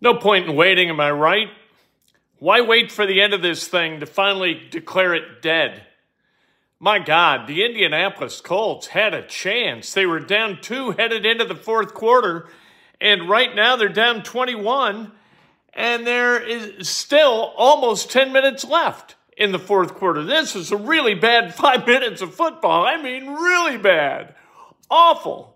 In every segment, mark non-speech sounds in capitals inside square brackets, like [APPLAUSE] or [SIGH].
No point in waiting, am I right? Why wait for the end of this thing to finally declare it dead? My God, the Indianapolis Colts had a chance. They were down two headed into the fourth quarter, and right now they're down 21, and there is still almost 10 minutes left in the fourth quarter. This is a really bad [LAUGHS] five minutes of football. I mean, really bad. Awful.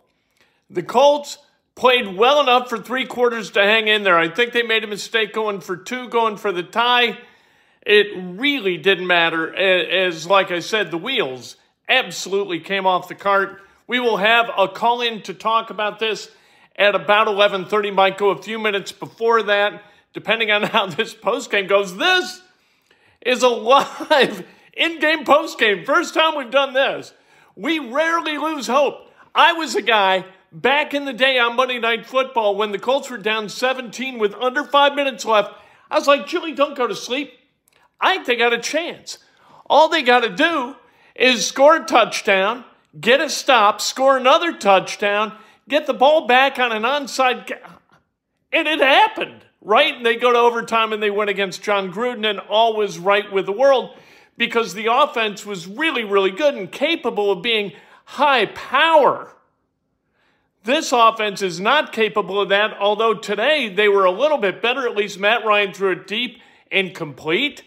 The Colts played well enough for three quarters to hang in there. I think they made a mistake going for two, going for the tie. It really didn't matter, as, like I said, the wheels absolutely came off the cart. We will have a call in to talk about this at about 11:30. Might go a few minutes before that, depending on [LAUGHS] how this post game goes. This is a live [LAUGHS] in-game post game. First time we've done this. We rarely lose hope. I was a guy back in the day on Monday Night Football when the Colts were down 17 with under five minutes left. I was like, Julie, don't go to sleep. I think they got a chance. All they got to do is score a touchdown, get a stop, score another touchdown, get the ball back on an onside. Ca- and it happened, right? And they go to overtime and they win against Jon Gruden, and all was right with the world because the offense was really, really good and capable of being high power. This offense is not capable of that, although today they were a little bit better. At least Matt Ryan threw it deep and complete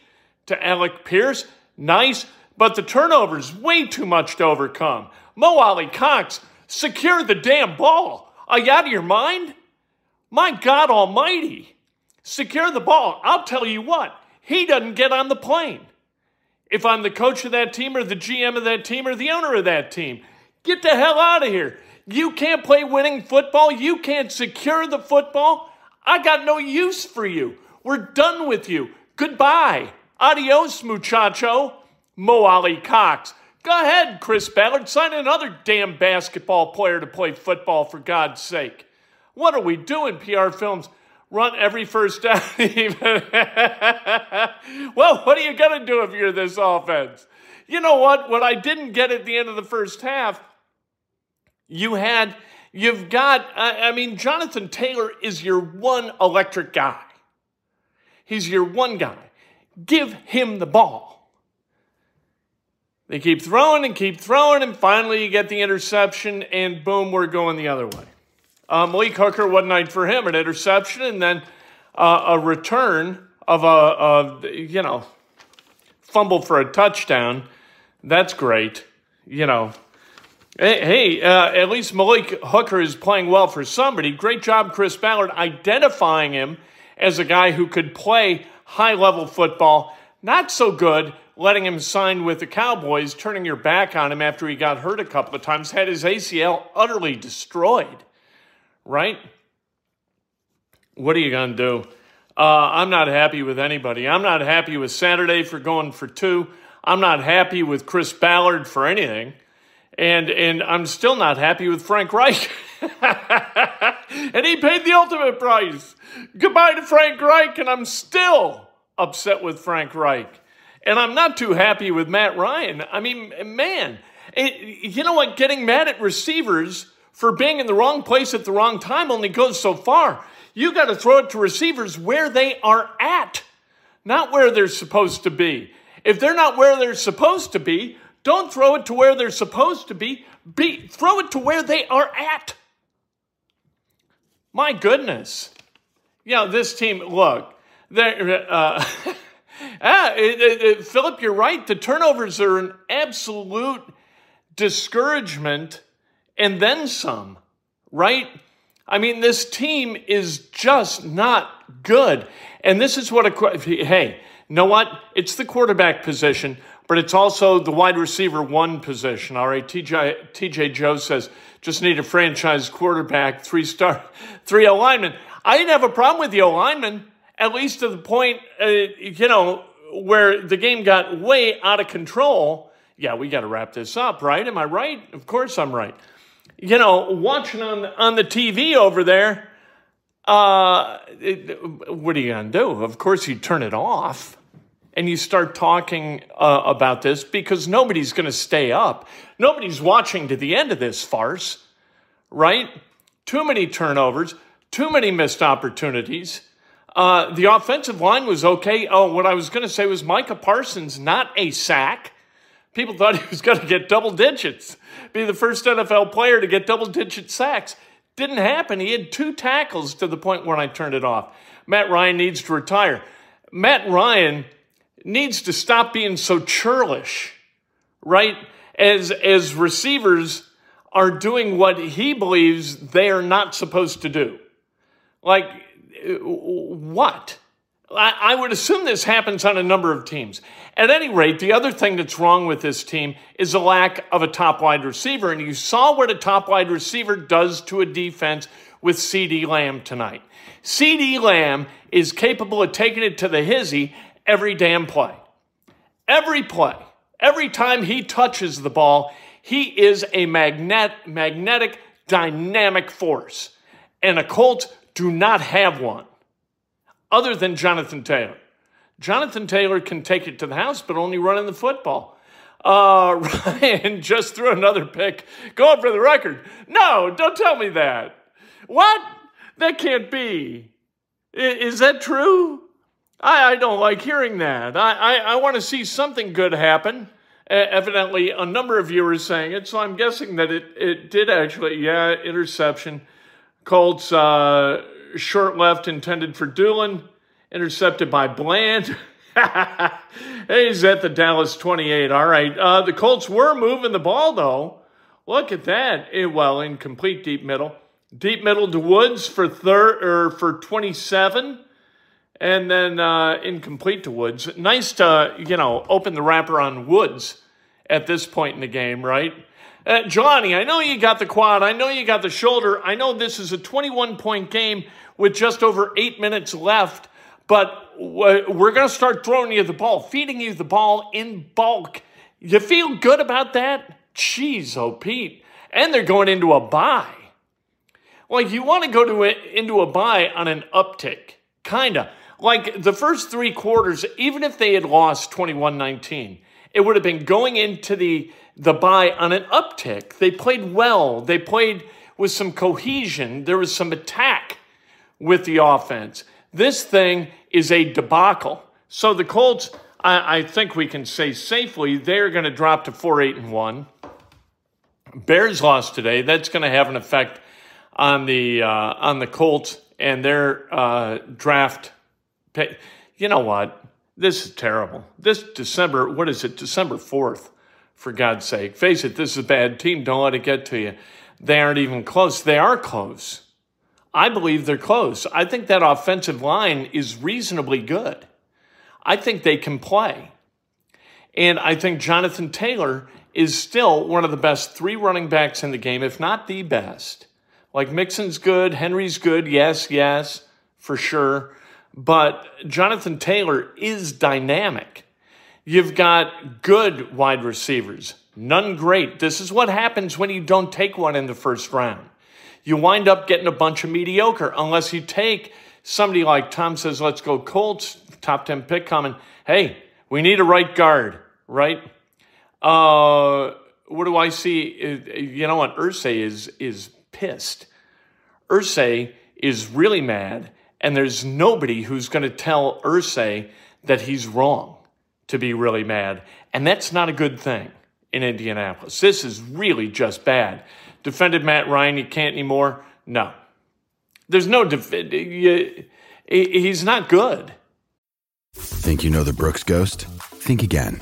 to Alec Pierce. Nice, but the turnovers, way too much to overcome. Mo Alie-Cox, secure the damn ball. Are you out of your mind? My God Almighty. Secure the ball. I'll tell you what, he doesn't get on the plane. If I'm the coach of that team or the GM of that team or the owner of that team, get the hell out of here. You can't play winning football. You can't secure the football. I got no use for you. We're done with you. Goodbye. Adios, muchacho. Mo Alie-Cox. Go ahead, Chris Ballard. Sign another damn basketball player to play football, for God's sake. What are we doing, PR Films? Run every first down. [LAUGHS] even. well, what are you going to do if you're this offense? You know what? What I didn't get at the end of the first half, you had, you've got, I, I mean, Jonathan Taylor is your one electric guy. He's your one guy. Give him the ball. They keep throwing and keep throwing, and finally you get the interception, and boom, we're going the other way. Uh, Malik Hooker, one night for him, an interception, and then uh, a return of a, a, you know, fumble for a touchdown. That's great. You know, hey, uh, at least Malik Hooker is playing well for somebody. Great job, Chris Ballard, identifying him as a guy who could play high level football. Not so good letting him sign with the Cowboys, turning your back on him after he got hurt a couple of times, had his ACL utterly destroyed, right? What are you going to do? Uh, I'm not happy with anybody. I'm not happy with Saturday for going for two. I'm not happy with Chris Ballard for anything. And, and I'm still not happy with Frank Reich. [LAUGHS] and he paid the ultimate price. Goodbye to Frank Reich, and I'm still upset with Frank Reich. And I'm not too happy with Matt Ryan. I mean, man, it, you know what? Getting mad at receivers for being in the wrong place at the wrong time only goes so far. You got to throw it to receivers where they are at, not where they're supposed to be. If they're not where they're supposed to be, don't throw it to where they're supposed to be. be throw it to where they are at. My goodness. you know, this team, look, uh, [LAUGHS] ah, it, Philip, you're right. The turnovers are an absolute discouragement and then some, right? I mean, this team is just not good. And this is what a, hey, know what? It's the quarterback position, but it's also the wide receiver one position. All right. TJ, TJ Joe says, just need a franchise quarterback, three star, [LAUGHS] three alignment. I didn't have a problem with the alignment, at least to the point, uh, you know, where the game got way out of control. Yeah, we got to wrap this up, right? Am I right? Of course I'm right. You know, watching on on the TV over there, uh, it, what are you to do? Of course, you turn it off and you start talking uh, about this because nobody's going to stay up. Nobody's watching to the end of this farce, right? Too many turnovers, too many missed opportunities. Uh, the offensive line was okay. Oh, what I was going to say was Micah Parsons, not a sack. People thought he was going to get double digits, be the first NFL player to get double digit sacks. Didn't happen. He had two tackles to the point when I turned it off. Matt Ryan needs to retire. Matt Ryan needs to stop being so churlish, right? As, as receivers are doing what he believes they are not supposed to do. Like, what? I, I would assume this happens on a number of teams. At any rate, the other thing that's wrong with this team is a lack of a top wide receiver. And you saw what a top wide receiver does to a defense with CeeDee Lamb tonight. CeeDee Lamb is capable of taking it to the hizzy every damn play. Every play. Every time he touches the ball, he is a magnet, magnetic, dynamic force. And the Colts do not have one other than Jonathan Taylor. Jonathan Taylor can take it to the house, but only running the football. Uh, [LAUGHS] Ryan just threw another pick. Going for the record. No, don't tell me that. What? That can't be. Is that true? I, I don't like hearing that. I, I, I want to see something good happen. Uh, evidently, a number of viewers saying it, so I'm guessing that it, it did actually, yeah, interception. Colts uh, short left intended for Dulin, intercepted by Bland. [LAUGHS] He's at the Dallas 28. All right. Uh, the Colts were moving the ball, though. Look at that. It, well, incomplete deep middle. Deep middle to Woods for third or for 27 and then uh, incomplete to Woods. Nice to, you know, open the wrapper on Woods at this point in the game, right? Uh, Johnny, I know you got the quad. I know you got the shoulder. I know this is a 21 point game with just over eight minutes left, but we're going to start throwing you the ball, feeding you the ball in bulk. You feel good about that? Jeez, oh, Pete. And they're going into a bye. Like, you want to go to a, into a bye on an uptick, kind of. Like the first three quarters, even if they had lost 21 19, it would have been going into the, the bye on an uptick. They played well, they played with some cohesion, there was some attack with the offense. This thing is a debacle. So the Colts, I, I think we can say safely, they're going to drop to 4 8 and 1. Bears lost today. That's going to have an effect on the uh, on the Colts and their uh, draft pay. You know what? This is terrible. This December, what is it? December 4th, for God's sake. Face it, this is a bad team. Don't let it get to you. They aren't even close. They are close. I believe they're close. I think that offensive line is reasonably good. I think they can play. And I think Jonathan Taylor is still one of the best three running backs in the game, if not the best. Like Mixon's good, Henry's good, yes, yes, for sure. But Jonathan Taylor is dynamic. You've got good wide receivers, none great. This is what happens when you don't take one in the first round. You wind up getting a bunch of mediocre unless you take somebody like Tom says, let's go Colts, top 10 pick coming. Hey, we need a right guard, right? Uh, what do I see? You know what? Irsay is, is pissed. Irsay is really mad and there's nobody who's going to tell Irsay that he's wrong to be really mad. And that's not a good thing in Indianapolis. This is really just bad. Defended Matt Ryan, you can't anymore? No. There's no, def- you, He's not good. Think you know the Brooks Ghost? Think again.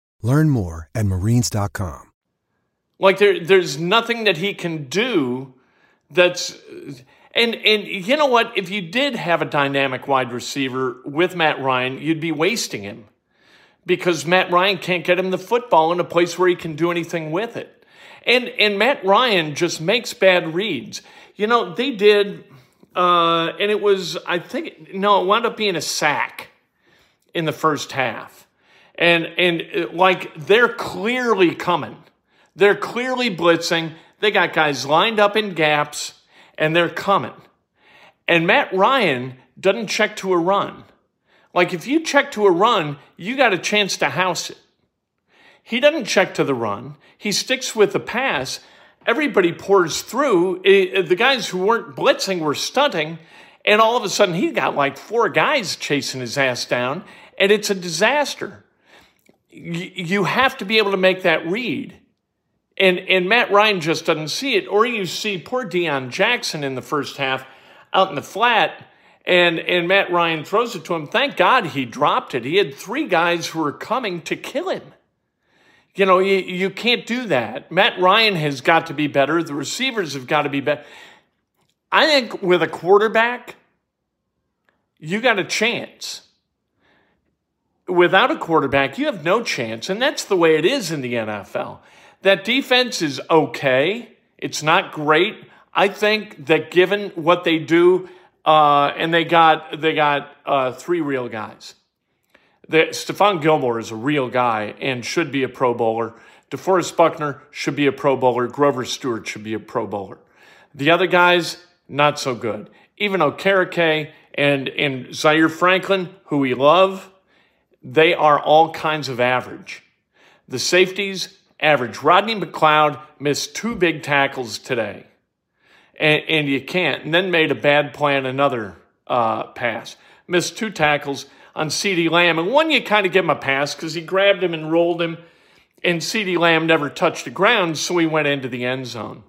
Learn more at marines.com. Like there there's nothing that he can do that's and and you know what? If you did have a dynamic wide receiver with Matt Ryan, you'd be wasting him. Because Matt Ryan can't get him the football in a place where he can do anything with it. And and Matt Ryan just makes bad reads. You know, they did uh, and it was I think no, it wound up being a sack in the first half and and uh, like they're clearly coming. They're clearly blitzing. They got guys lined up in gaps and they're coming. And Matt Ryan doesn't check to a run. Like if you check to a run, you got a chance to house it. He doesn't check to the run. He sticks with the pass. Everybody pours through. The guys who weren't blitzing were stunting. And all of a sudden, he got like four guys chasing his ass down. And it's a disaster you have to be able to make that read. And, and Matt Ryan just doesn't see it. Or you see poor Deon Jackson in the first half out in the flat, and, and Matt Ryan throws it to him. Thank God he dropped it. He had three guys who were coming to kill him. You know, you, you can't do that. Matt Ryan has got to be better. The receivers have got to be better. I think with a quarterback, you got a chance without a quarterback, you have no chance. And that's the way it is in the NFL. That defense is okay. It's not great. I think that given what they do, uh, and they got they got uh, three real guys. The, Stephon Gilmore is a real guy and should be a Pro Bowler. DeForest Buckner should be a Pro Bowler. Grover Stewart should be a Pro Bowler. The other guys, not so good. Even Okereke and, and Zaire Franklin, who we love, they are all kinds of average. The safeties average. Rodney McLeod missed two big tackles today, and, and you can't. And then made a bad plan another uh, pass. Missed two tackles on CeeDee Lamb, and one you kind of give him a pass because he grabbed him and rolled him, and CeeDee Lamb never touched the ground, so he went into the end zone.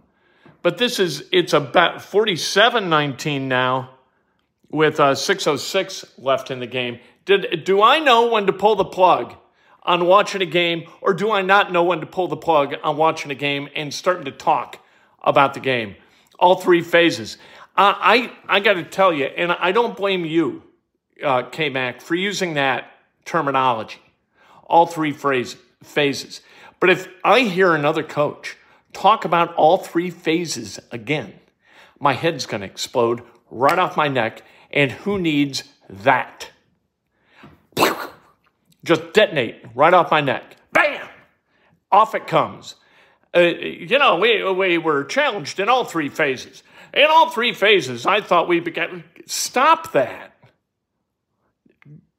But this is, it's about 47 19 now with uh, 6.06 left in the game. Did, do I know when to pull the plug on watching a game, or do I not know when to pull the plug on watching a game and starting to talk about the game? All three phases. I, I got to tell you, and I don't blame you, uh, K Mac, for using that terminology. All three phrase, phases. But if I hear another coach talk about all three phases again, my head's going to explode right off my neck. And who needs that? Just detonate right off my neck. Bam! Off it comes. Uh, you know, we, we were challenged in all three phases. In all three phases, I thought we began. Stop that.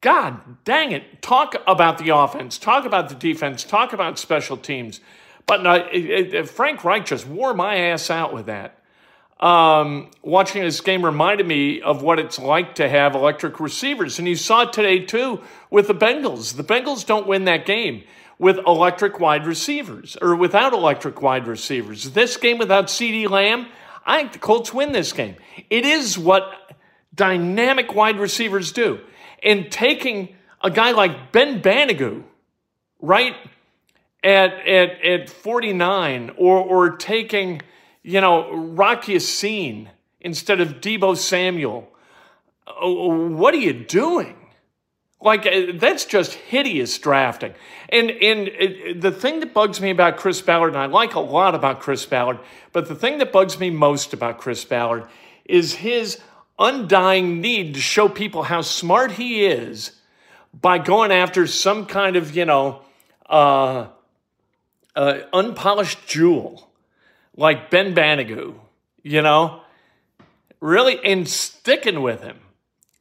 God dang it. Talk about the offense, talk about the defense, talk about special teams. But uh, it, it, Frank Reich just wore my ass out with that um, watching this game reminded me of what it's like to have electric receivers. And you saw it today, too, with the Bengals. The Bengals don't win that game with electric wide receivers or without electric wide receivers. This game without CeeDee Lamb, I think the Colts win this game. It is what dynamic wide receivers do. And taking a guy like Ben Banogu, right, at, at, at 49, or, or taking, you know, Rock Ya-Sin instead of Deebo Samuel, uh, what are you doing? Like uh, that's just hideous drafting. And and uh, the thing that bugs me about Chris Ballard, and I like a lot about Chris Ballard, but the thing that bugs me most about Chris Ballard is his undying need to show people how smart he is by going after some kind of you know uh, uh, unpolished jewel like Ben Banogu, you know, really, and sticking with him.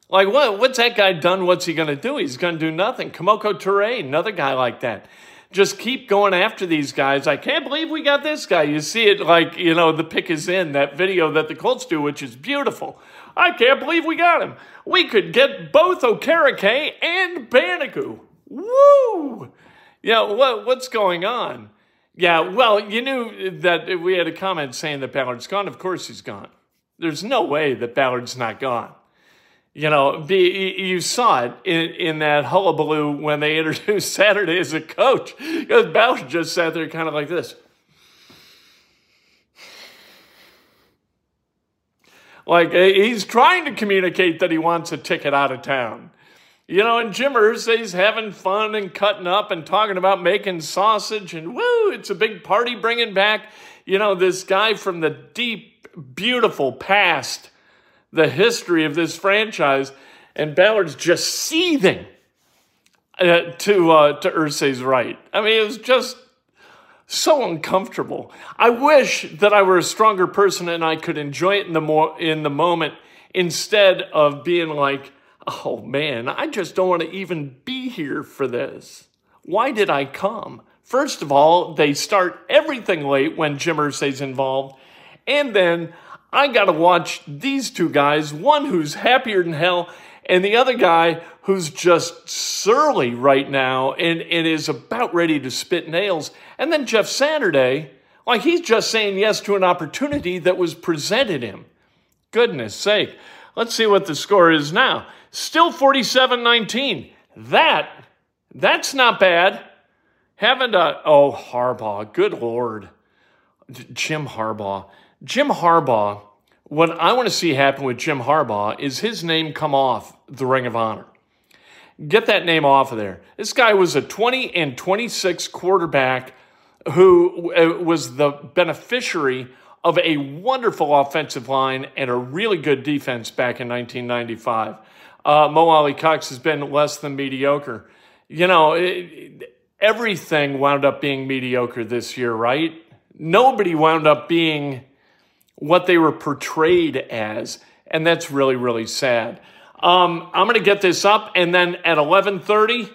Like, what, what's that guy done? What's he going to do? He's going to do nothing. Kemoko Turay, another guy like that. Just keep going after these guys. I can't believe we got this guy. You see it like, you know, the pick is in, that video that the Colts do, which is beautiful. I can't believe we got him. We could get both Okereke and Banogu. Woo! Yeah, what, what's going on? Yeah, well, you knew that we had a comment saying that Ballard's gone. Of course he's gone. There's no way that Ballard's not gone. You know, be, you saw it in, in that hullabaloo when they [LAUGHS] introduced Saturday as a coach. Because Ballard just sat there kind of like this. Like eh, he's trying to communicate that he wants a ticket out of town. You know, and Jim Irsay's having fun and cutting up and talking about making sausage and woo, it's a big party bringing back, you know, this guy from the deep, beautiful past the history of this franchise, and Ballard's just seething uh, to uh, to Irsay's right. I mean, it was just so uncomfortable. I wish that I were a stronger person and I could enjoy it in the more in the moment instead of being like, "Oh man, I just don't want to even be here for this. Why did I come?" First of all, they start everything late when Jim Irsay's involved, and then I got to watch these two guys, one who's happier than hell, and the other guy who's just surly right now and, and is about ready to spit nails. And then Jeff Saturday, like he's just saying yes to an opportunity that was presented him. Goodness sake. Let's see what the score is now. Still 47 19. That, that's not bad. Haven't a, oh, Harbaugh, good Lord. Jim Harbaugh. Jim Harbaugh, what I want to see happen with Jim Harbaugh is his name come off the Ring of Honor. Get that name off of there. This guy was a 20 and 26 quarterback who uh, was the beneficiary of a wonderful offensive line and a really good defense back in 1995. Uh, Mo Alie-Cox has been less than mediocre. You know, it, everything wound up being mediocre this year, right? Nobody wound up being what they were portrayed as, and that's really really sad. Um, I'm going to get this up, and then at 11:30,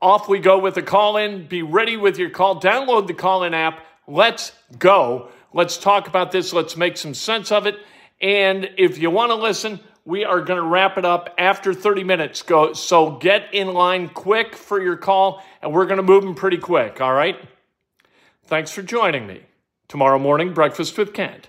off we go with the call in. Be ready with your call. Download the call in app. Let's go. Let's talk about this. Let's make some sense of it. And if you want to listen, we are going to wrap it up after 30 minutes. Go. So get in line quick for your call, and we're going to move them pretty quick. All right. Thanks for joining me. Tomorrow morning, breakfast with Kent.